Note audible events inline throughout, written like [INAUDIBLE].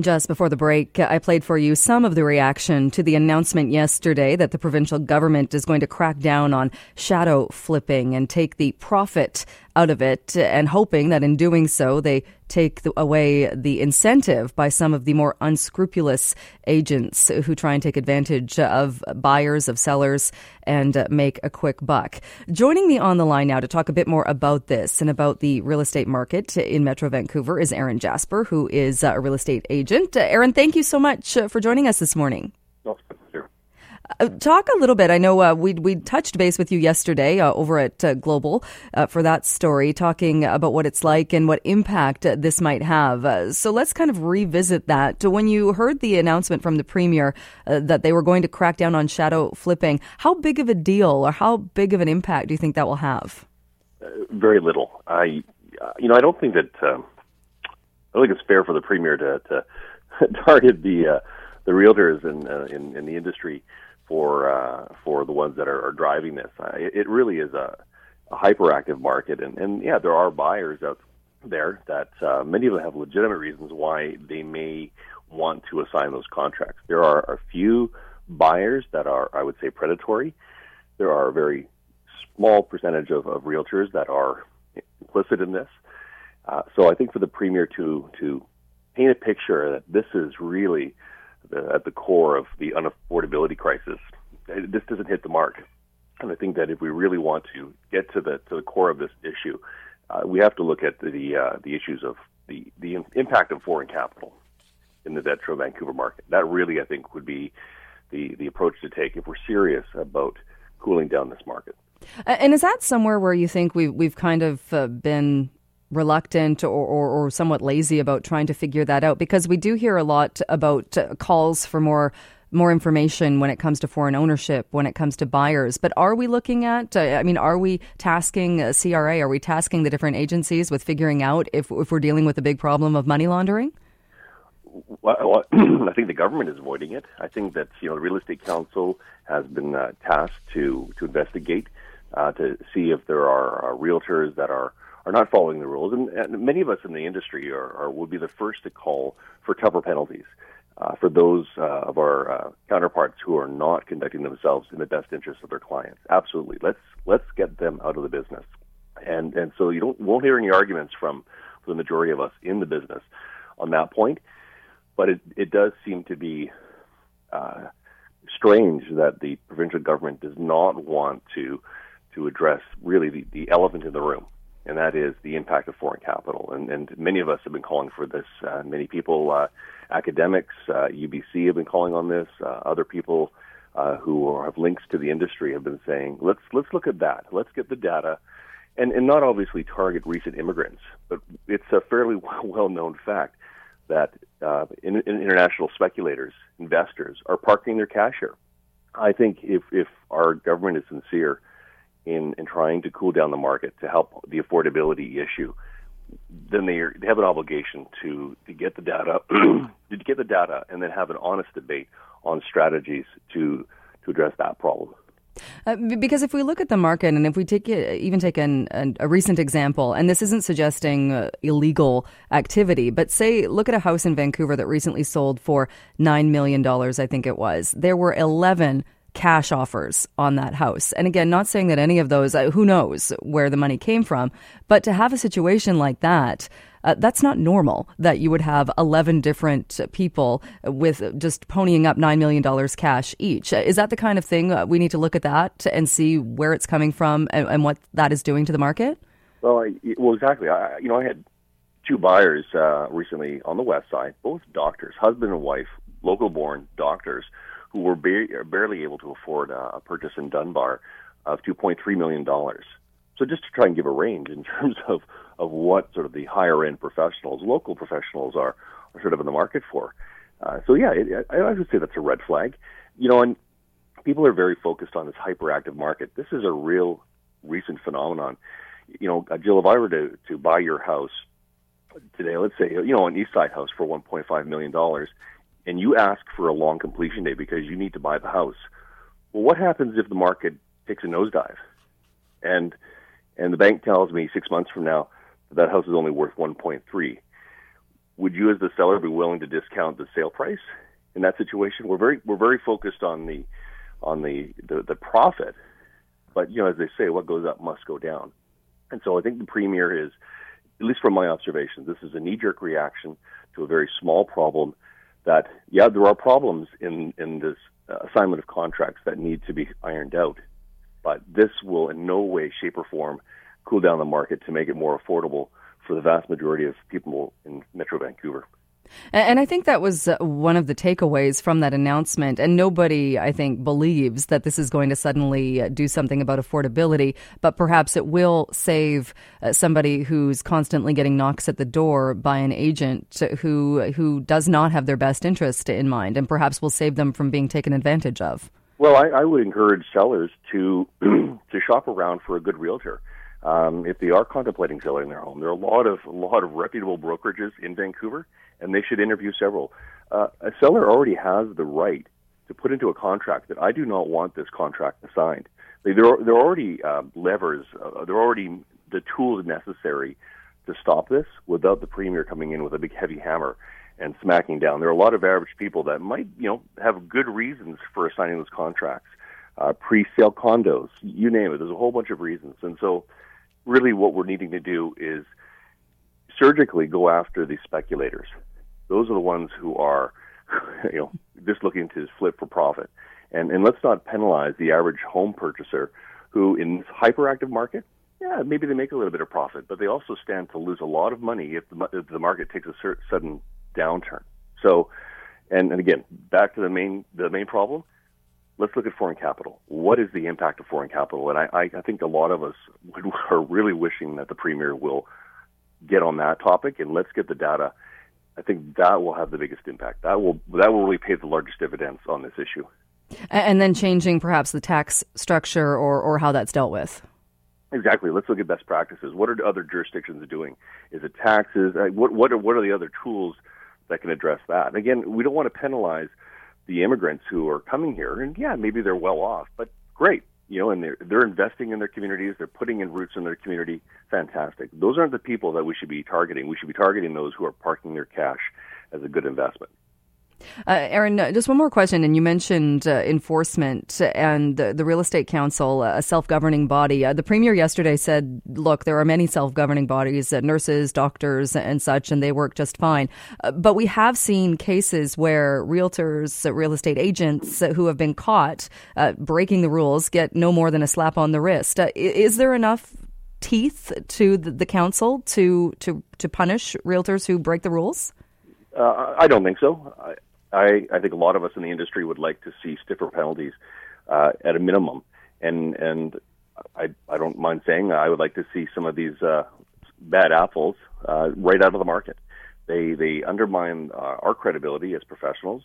Just before the break, I played for you some of the reaction to the announcement yesterday that the provincial government is going to crack down on shadow flipping and take the profit out of it, and hoping that in doing so, they take away the incentive by some of the more unscrupulous agents who try and take advantage of buyers, of sellers, and make a quick buck. Joining me on the line now to talk a bit more about this and about the real estate market in Metro Vancouver is Aaron Jasper, who is a real estate agent. Aaron, thank you so much for joining us this morning. Uh, talk a little bit. I know uh, we we touched base with you yesterday uh, over at uh, Global uh, for that story, talking about what it's like and what impact uh, this might have. so let's kind of revisit that. When you heard the announcement from the premier that they were going to crack down on shadow flipping, how big of a deal or how big of an impact do you think that will have? very little. I, you know, I don't think that I think it's fair for the premier to, to [LAUGHS] target the the realtors in, in in the industry for uh, for the ones that are, are driving this. Uh, it, it really is a, a hyperactive market, and, and yeah, there are buyers out there that uh, many of them have legitimate reasons why they may want to assign those contracts. There are a few buyers that are, I would say, predatory. There are a very small percentage of, of realtors that are implicit in this. Uh, so I think for the premier to to paint a picture that this is really the, at the core of the unaffordability crisis. This doesn't hit the mark, and I think that if we really want to get to the to the core of this issue, uh, we have to look at the uh, the issues of the the impact of foreign capital in the Metro Vancouver market. That really, I think, would be the the approach to take if we're serious about cooling down this market. And is that somewhere where you think we've we've kind of uh, been reluctant or, or, or, somewhat lazy about trying to figure that out? Because we do hear a lot about uh, calls for more more information when it comes to foreign ownership, when it comes to buyers. But are we looking at? Uh, I mean, are we tasking uh, CRA? Are we tasking the different agencies with figuring out if if we're dealing with a big problem of money laundering? Well, [CLEARS THROAT] I think the government is avoiding it. I think that you know the real estate council has been uh, tasked to to investigate uh, to see if there are uh, realtors that are are not following the rules, and, and many of us in the industry are, are would be the first to call for tougher penalties uh, for those uh, of our uh, counterparts who are not conducting themselves in the best interest of their clients. Absolutely, let's let's get them out of the business, and and so you don't won't hear any arguments from, from the majority of us in the business on that point, but it it does seem to be. Uh, strange that the provincial government does not want to to address really the, the elephant in the room, and that is the impact of foreign capital. And, and many of us have been calling for this. Uh, many people, uh, academics, uh, UBC have been calling on this. Uh, other people uh, who have links to the industry have been saying, let's let's look at that. Let's get the data, and and not obviously target recent immigrants, but it's a fairly [LAUGHS] well known fact that uh, in, in international speculators, investors are parking their cash here. I think if if our government is sincere in, in trying to cool down the market to help the affordability issue, then they, are, they have an obligation to, to get the data, [CLEARS THROAT] to get the data, and then have an honest debate on strategies to to address that problem. Uh, because if we look at the market, and if we take even take an, an, a recent example, and this isn't suggesting uh, illegal activity, but say look at a house in Vancouver that recently sold for nine million dollars, I think it was. There were eleven cash offers on that house. And again, not saying that any of those, uh, who knows where the money came from, but to have a situation like that, uh, that's not normal that you would have 11 different people with just ponying up $9 million cash each. Is that the kind of thing uh, we need to look at that and see where it's coming from and, and what that is doing to the market? Well, I, well, exactly. I, you know, I had two buyers uh, recently on the west side, both doctors, husband and wife, local born doctors who were ba- barely able to afford a, a purchase in Dunbar of $2.3 million. So just to try and give a range in [LAUGHS] terms of, of what sort of the higher end professionals, local professionals are, are sort of in the market for. Uh, so yeah, it, I, I would say that's a red flag. You know, and people are very focused on this hyperactive market. This is a real recent phenomenon. You know, uh, Jill, if I were to, to buy your house today, let's say, you know, an East Side house for $1.5 million, and you ask for a long completion date because you need to buy the house. Well, what happens if the market takes a nosedive? And and the bank tells me six months from now that, that house is only worth 1.3. would you, as the seller, be willing to discount the sale price in that situation? We're very we're very focused on the on the, the, the profit, but you know, as they say, what goes up must go down. And so I think the premier is, at least from my observation, this is a knee jerk reaction to a very small problem. That yeah, there are problems in in this uh, assignment of contracts that need to be ironed out, but this will in no way, shape, or form cool down the market to make it more affordable for the vast majority of people in Metro Vancouver. And I think that was uh, one of the takeaways from that announcement. And nobody, I think, believes that this is going to suddenly uh, do something about affordability, but perhaps it will save uh, somebody who's constantly getting knocks at the door by an agent who who does not have their best interest in mind, and perhaps will save them from being taken advantage of. Well, I, I would encourage sellers to [CLEARS THROAT] to shop around for a good realtor um, if they are contemplating selling their home. There are a lot of a lot of reputable brokerages in Vancouver, and they should interview several. Uh, a seller already has the right to put into a contract that I do not want this contract signed. They, there are, there are already uh, levers. Uh, there are already the tools necessary to stop this without the premier coming in with a big heavy hammer and smacking down. There are a lot of average people that might, you know, have good reasons for signing those contracts. Uh, pre-sale condos, you name it. There's a whole bunch of reasons, and so really what we're needing to do is surgically go after the speculators. Those are the ones who are, [LAUGHS] you know, just looking to flip for profit. And, and let's not penalize the average home purchaser who, in this hyperactive market, yeah, maybe they make a little bit of profit, but they also stand to lose a lot of money if the, if the market takes a sudden downturn. So, and, and again, back to the main the main problem let's look at foreign capital. What is the impact of foreign capital? And I, I think a lot of us [LAUGHS] are really wishing that the premier will get on that topic and let's get the data. I think that will have the biggest impact. That will that will really pay the largest dividends on this issue. And then changing perhaps the tax structure or, or how that's dealt with. Exactly. Let's look at best practices. What are other jurisdictions doing? Is it taxes? Uh, what what are what are the other tools that can address that? And again, we don't want to penalize the immigrants who are coming here, and yeah, maybe they're well off, but great, you know, and they're they're investing in their communities, they're putting in roots in their community. Fantastic. Those aren't the people that we should be targeting. We should be targeting those who are parking their cash as a good investment. Uh, Aaron, uh, just one more question. And you mentioned uh, enforcement and the, the, Real Estate Council, uh, a self governing body. Uh, the Premier yesterday said, look, there are many self governing bodies, uh, nurses, doctors, and such, and they work just fine. but we have seen cases where realtors, real estate agents who have been caught breaking the rules get no more than a slap on the wrist. is there enough teeth to the, the council to, to, to punish realtors who break the rules? I don't think so. I, I, think a lot of us in the industry would like to see stiffer penalties uh, at a minimum, and and I I don't mind saying I would like to see some of these uh, bad apples uh, right out of the market. They they undermine uh, our credibility as professionals,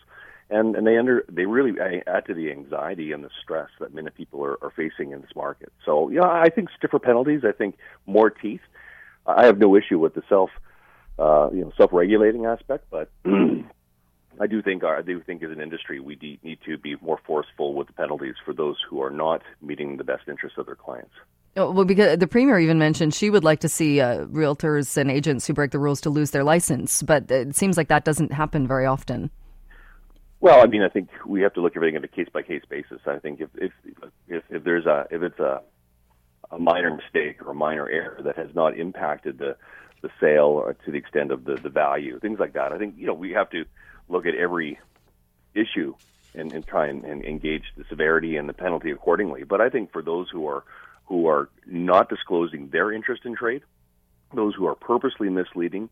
and and they under they really add to the anxiety and the stress that many people are, are facing in this market. So yeah, I think stiffer penalties. I think more teeth. I have no issue with the self uh, you know self regulating aspect, but [CLEARS THROAT] I do think I do think as an industry we de- need to be more forceful with the penalties for those who are not meeting the best interests of their clients. Oh, well, because the premier even mentioned she would like to see uh, realtors and agents who break the rules to lose their license, but it seems like that doesn't happen very often. Well, I mean, I think we have to look at everything on a case by case basis. I think if if if, if there's a if it's a a minor mistake or a minor error that has not impacted the the sale to the extent of the the value, things like that, I think you know we have to look at every issue and, and try and, and engage the severity and the penalty accordingly. But I think for those who are who are not disclosing their interest in trade, those who are purposely misleading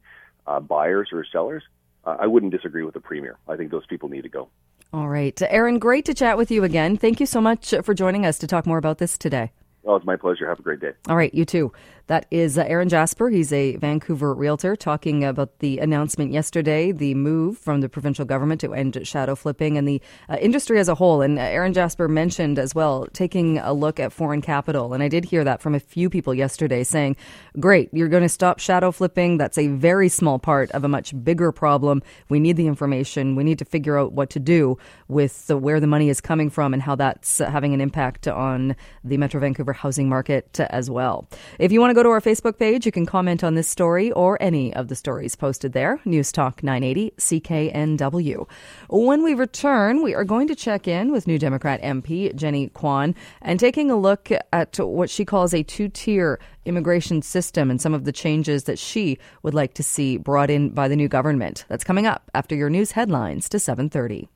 uh, buyers or sellers, uh, I wouldn't disagree with the premier. I think those people need to go. All right. Aaron, great to chat with you again. Thank you so much for joining us to talk more about this today. Oh, it's my pleasure. Have a great day. All right, you too. That is uh, Aaron Jasper. He's a Vancouver realtor talking about the announcement yesterday, the move from the provincial government to end shadow flipping and the uh, industry as a whole. And uh, Aaron Jasper mentioned as well taking a look at foreign capital. And I did hear that from a few people yesterday saying, great, you're going to stop shadow flipping. That's a very small part of a much bigger problem. We need the information. We need to figure out what to do with the, where the money is coming from and how that's uh, having an impact on the Metro Vancouver labor housing market as well. If you want to go to our Facebook page, you can comment on this story or any of the stories posted there. News Talk 980 CKNW. When we return, we are going to check in with New Democrat MP Jenny Kwan and taking a look at what she calls a two tier immigration system and some of the changes that she would like to see brought in by the new government. That's coming up after your news headlines to 730.